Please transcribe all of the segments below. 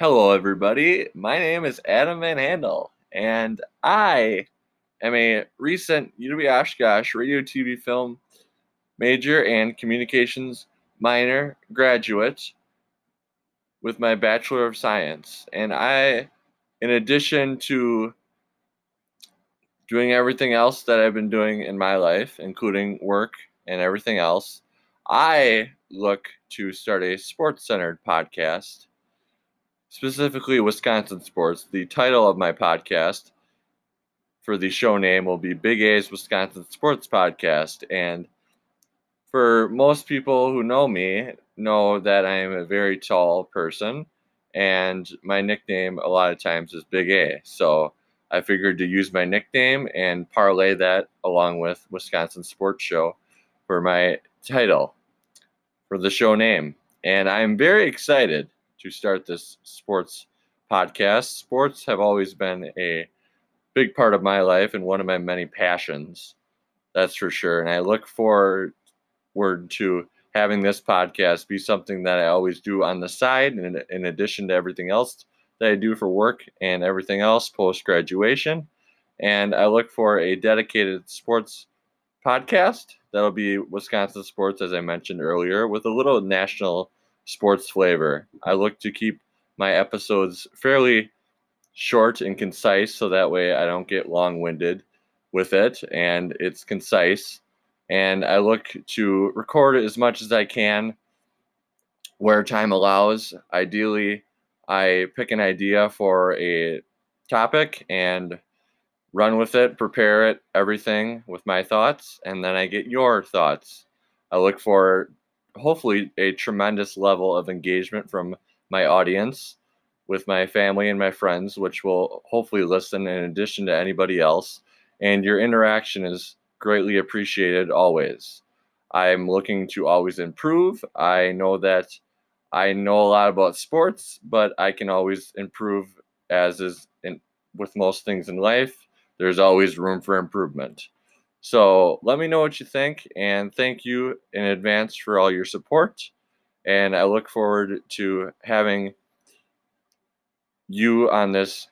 Hello, everybody. My name is Adam Van Handel, and I am a recent UW Oshkosh radio TV film major and communications minor graduate with my Bachelor of Science. And I, in addition to doing everything else that I've been doing in my life, including work and everything else, I look to start a sports centered podcast specifically Wisconsin sports. The title of my podcast for the show name will be Big A's Wisconsin Sports Podcast. And for most people who know me, know that I am a very tall person, and my nickname a lot of times is Big A. So I figured to use my nickname and parlay that along with Wisconsin Sports Show for my title for the show name. And I'm very excited to start this sports podcast. Sports have always been a big part of my life and one of my many passions. That's for sure. And I look forward to having this podcast be something that I always do on the side, in, in addition to everything else that I do for work and everything else post graduation. And I look for a dedicated sports podcast that'll be Wisconsin sports, as I mentioned earlier, with a little national sports flavor. I look to keep my episodes fairly short and concise so that way I don't get long winded with it and it's concise. And I look to record as much as I can where time allows. Ideally, I pick an idea for a topic and run with it, prepare it, everything with my thoughts, and then I get your thoughts. I look for hopefully a tremendous level of engagement from my audience with my family and my friends, which will hopefully listen in addition to anybody else. And your interaction is greatly appreciated always. I'm looking to always improve. I know that I know a lot about sports, but I can always improve as is in, with most things in life. There's always room for improvement. So let me know what you think, and thank you in advance for all your support. And I look forward to having you on this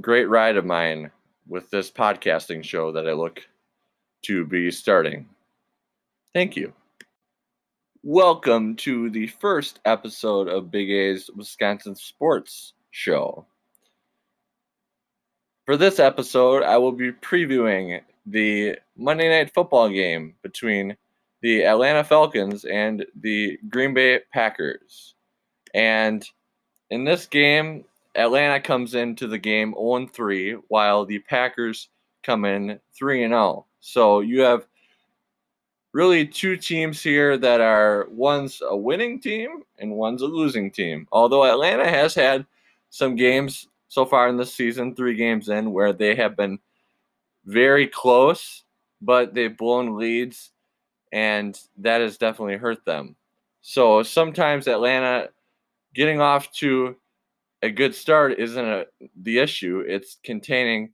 great ride of mine with this podcasting show that I look to be starting. Thank you. Welcome to the first episode of Big A's Wisconsin Sports Show. For this episode, I will be previewing the Monday night football game between the Atlanta Falcons and the Green Bay Packers. And in this game, Atlanta comes into the game 0 3, while the Packers come in 3 0. So you have really two teams here that are one's a winning team and one's a losing team. Although Atlanta has had some games so far in this season, three games in, where they have been very close, but they've blown leads, and that has definitely hurt them. So sometimes Atlanta getting off to a good start isn't a, the issue. It's containing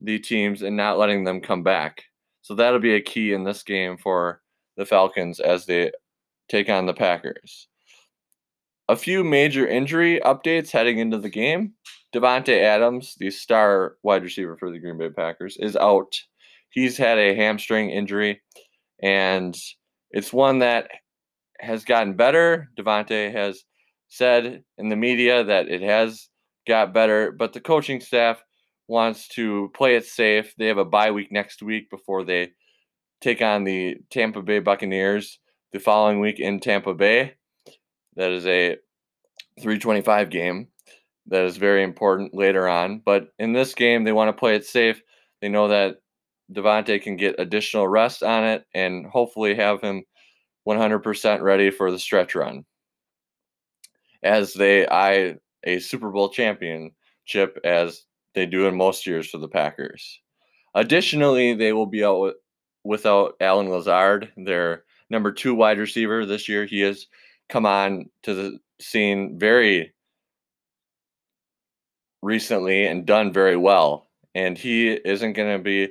the teams and not letting them come back. So that'll be a key in this game for the Falcons as they take on the Packers. A few major injury updates heading into the game. Davante Adams, the star wide receiver for the Green Bay Packers, is out. He's had a hamstring injury, and it's one that has gotten better. Devonte has said in the media that it has got better, but the coaching staff wants to play it safe. They have a bye week next week before they take on the Tampa Bay Buccaneers the following week in Tampa Bay. That is a 325 game that is very important later on. But in this game, they want to play it safe. They know that Davante can get additional rest on it and hopefully have him 100% ready for the stretch run. As they eye a Super Bowl championship as they do in most years for the Packers. Additionally, they will be out without Allen Lazard, their number two wide receiver this year. He has come on to the scene very recently and done very well. And he isn't going to be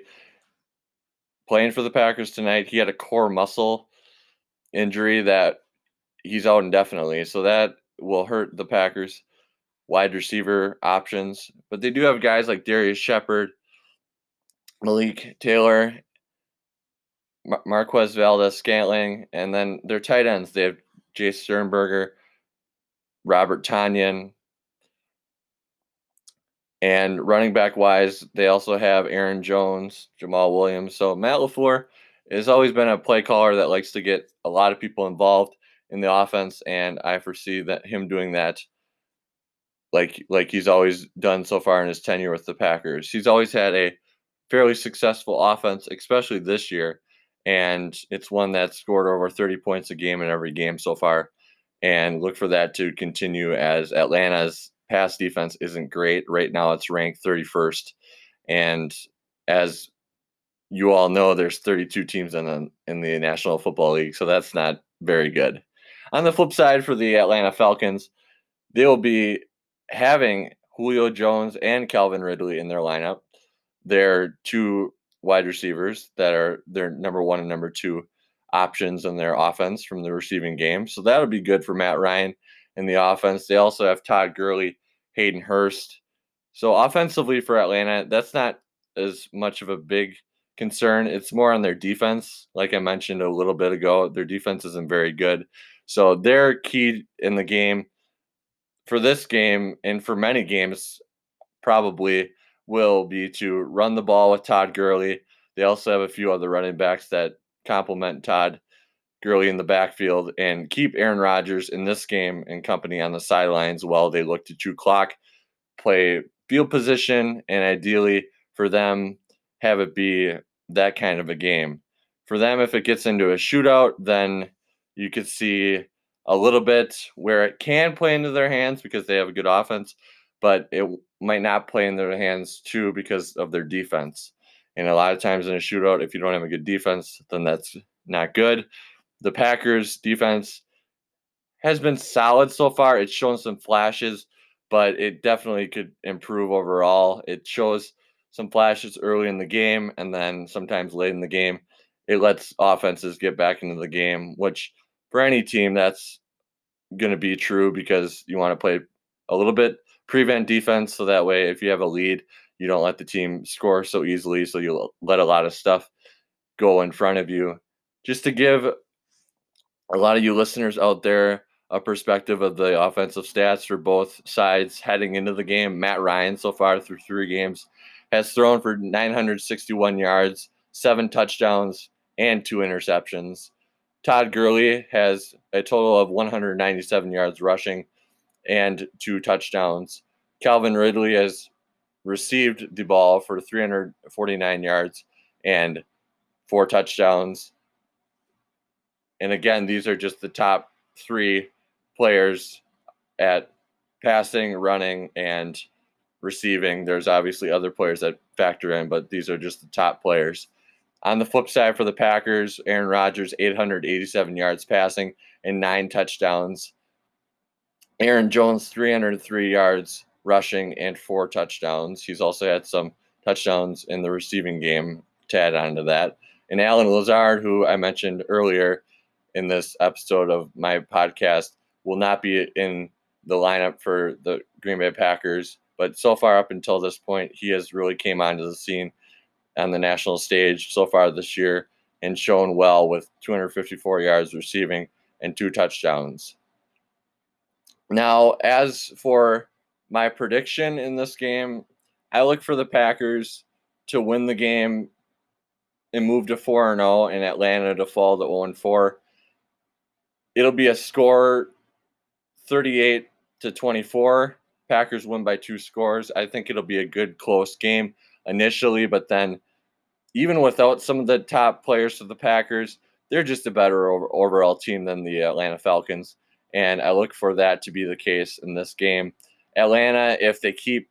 playing for the Packers tonight. He had a core muscle injury that he's out indefinitely. So that will hurt the Packers wide receiver options, but they do have guys like Darrius Shepherd, Malik Taylor, Mar- Marquez Valdes Scantling, and then their tight ends. They have Jace Sternberger, Robert Tonyan, and running back wise, they also have Aaron Jones, Jamaal Williams. So Matt LaFleur has always been a play caller that likes to get a lot of people involved in the offense, and I foresee that him doing that like like he's always done so far in his tenure with the Packers. He's always had a fairly successful offense, especially this year, and it's one that scored over 30 points a game in every game so far. And look for that to continue as Atlanta's pass defense isn't great. Right now it's ranked 31st. And as you all know, there's 32 teams in the in the National Football League, so that's not very good. On the flip side, for the Atlanta Falcons, they will be having Julio Jones and Calvin Ridley in their lineup. They're two wide receivers that are their number one and number two options in their offense from the receiving game. So that'll be good for Matt Ryan in the offense. They also have Todd Gurley, Hayden Hurst. So offensively for Atlanta, that's not as much of a big concern. It's more on their defense. Like I mentioned a little bit ago, their defense isn't very good. So they're key in the game for this game and for many games probably will be to run the ball with Todd Gurley. They also have a few other running backs that complement Todd Gurley in the backfield and keep Aaron Rodgers in this game and company on the sidelines while they look to chew clock, play field position, and ideally for them have it be that kind of a game. For them, if it gets into a shootout, then you could see a little bit where it can play into their hands because they have a good offense, but it might not play in their hands too because of their defense. And a lot of times in a shootout, if you don't have a good defense, then that's not good. The Packers defense has been solid so far. It's shown some flashes, but it definitely could improve overall. It shows some flashes early in the game and then sometimes late in the game. It lets offenses get back into the game, which for any team, that's going to be true because you want to play a little bit prevent defense. So that way, if you have a lead, you don't let the team score so easily. So you let a lot of stuff go in front of you. Just to give a lot of you listeners out there a perspective of the offensive stats for both sides heading into the game. Matt Ryan, so far through three games, has thrown for 961 yards, seven touchdowns, and two interceptions. Todd Gurley has a total of 197 yards rushing and two touchdowns. Calvin Ridley has received the ball for 349 yards and four touchdowns. And again, these are just the top three players at passing, running, and receiving. There's obviously other players that factor in, but these are just the top players. On the flip side for the Packers, Aaron Rodgers, 887 yards passing and nine touchdowns. Aaron Jones, 303 yards rushing and four touchdowns. He's also had some touchdowns in the receiving game to add on to that. And Allen Lazard, who I mentioned earlier in this episode of my podcast, will not be in the lineup for the Green Bay Packers. But so far up until this point, he has really came onto the scene on the national stage so far this year and shown well with 254 yards receiving and two touchdowns. Now, as for my prediction in this game, I look for the Packers to win the game and move to 4 0 and Atlanta to fall to 0 4. It'll be a score 38 to 24. Packers win by two scores. I think it'll be a good close game initially, but then even without some of the top players of the Packers, they're just a better over, overall team than the Atlanta Falcons. And I look for that to be the case in this game. Atlanta, if they keep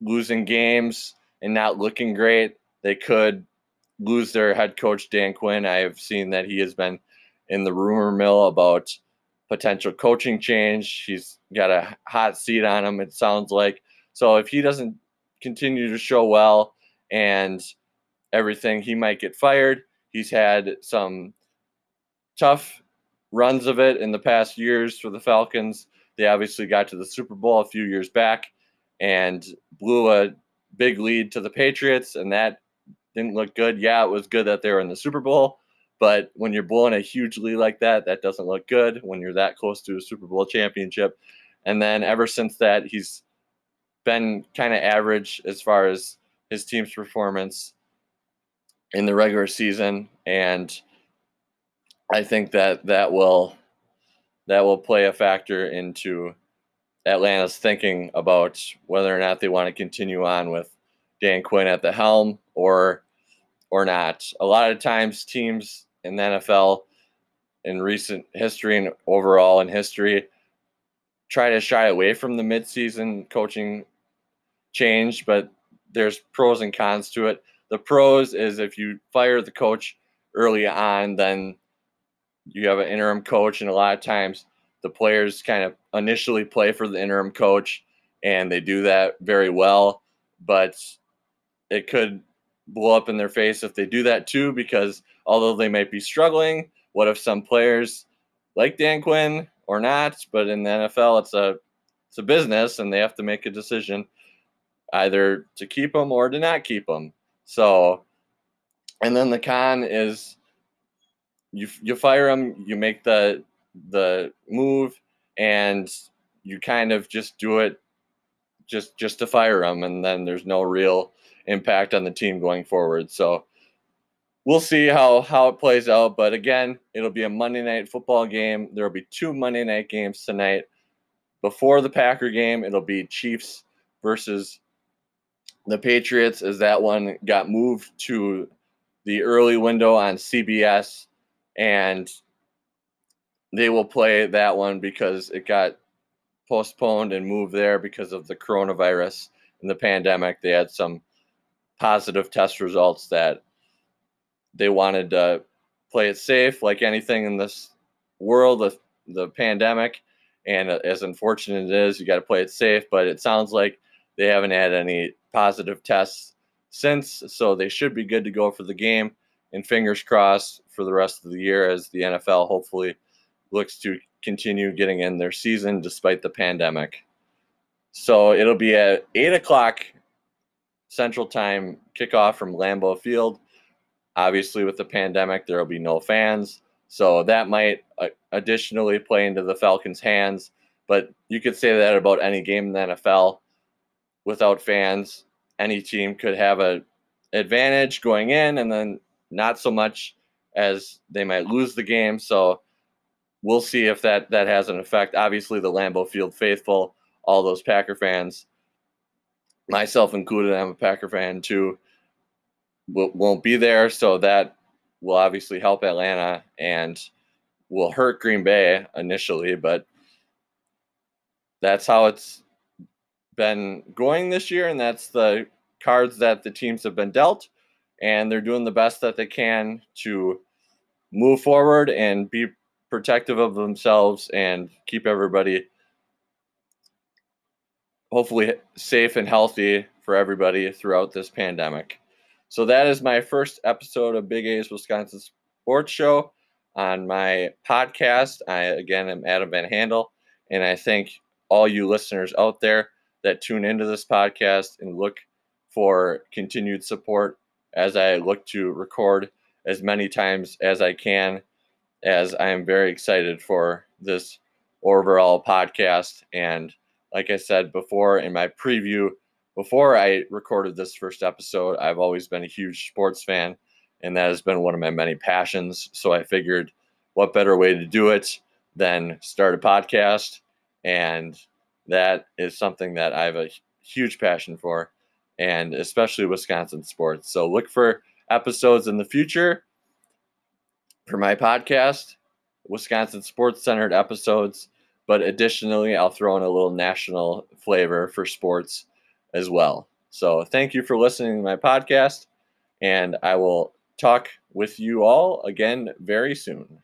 losing games and not looking great, they could lose their head coach, Dan Quinn. I have seen that he has been in the rumor mill about potential coaching change. He's got a hot seat on him, it sounds like. So if he doesn't continue to show well and everything. He might get fired. He's had some tough runs of it in the past years for the Falcons. They obviously got to the Super Bowl a few years back and blew a big lead to the Patriots, and that didn't look good. Yeah, it was good that they were in the Super Bowl, but when you're blowing a huge lead like that, that doesn't look good when you're that close to a Super Bowl championship. And then ever since that, he's been kind of average as far as his team's performance in the regular season, and I think that that will that will play a factor into Atlanta's thinking about whether or not they want to continue on with Dan Quinn at the helm or or not. A lot of times teams in the NFL in recent history and overall in history try to shy away from the midseason coaching change, but there's pros and cons to it. The pros is if you fire the coach early on, then you have an interim coach, and a lot of times the players kind of initially play for the interim coach, and they do that very well. But it could blow up in their face if they do that too, because although they might be struggling, what if some players like Dan Quinn or not? But in the NFL, it's a it's a business, and they have to make a decision either to keep them or to not keep them. So, and then the con is you you fire them, you make the the move, and you kind of just do it just just to fire them, and then there's no real impact on the team going forward. So we'll see how how it plays out. But again, it'll be a Monday night football game. There will be two Monday night games tonight. Before the Packer game, it'll be Chiefs versus the Patriots as that one got moved to the early window on CBS, and they will play that one because it got postponed and moved there because of the coronavirus and the pandemic. They had some positive test results that they wanted to play it safe, like anything in this world of the pandemic. And as unfortunate as it is, you got to play it safe. But it sounds like they haven't had any positive tests since, so they should be good to go for the game. And fingers crossed for the rest of the year as the NFL hopefully looks to continue getting in their season despite the pandemic. So it'll be at 8 o'clock Central Time kickoff from Lambeau Field. Obviously, with the pandemic, there will be no fans. So that might uh, additionally play into the Falcons' hands. But you could say that about any game in the NFL without fans, any team could have a advantage going in and then not so much as they might lose the game. So we'll see if that that has an effect. Obviously, the Lambeau Field faithful, all those Packer fans, myself included, I'm a Packer fan too, won't be there. So that will obviously help Atlanta and will hurt Green Bay initially, but that's how it's been going this year, and that's the cards that the teams have been dealt, and they're doing the best that they can to move forward and be protective of themselves and keep everybody hopefully safe and healthy for everybody throughout this pandemic. So that is my first episode of Big A's Wisconsin Sports Show on my podcast. I again am Adam Van Handel, and I thank all you listeners out there that tune into this podcast and look for continued support as I look to record as many times as I can, as I am very excited for this overall podcast. And like I said before in my preview, before I recorded this first episode, I've always been a huge sports fan, and that has been one of my many passions. So I figured, what better way to do it than start a podcast and that is something that I have a huge passion for, and especially Wisconsin sports. So look for episodes in the future for my podcast, Wisconsin sports centered episodes. But additionally, I'll throw in a little national flavor for sports as well. So thank you for listening to my podcast, and I will talk with you all again very soon.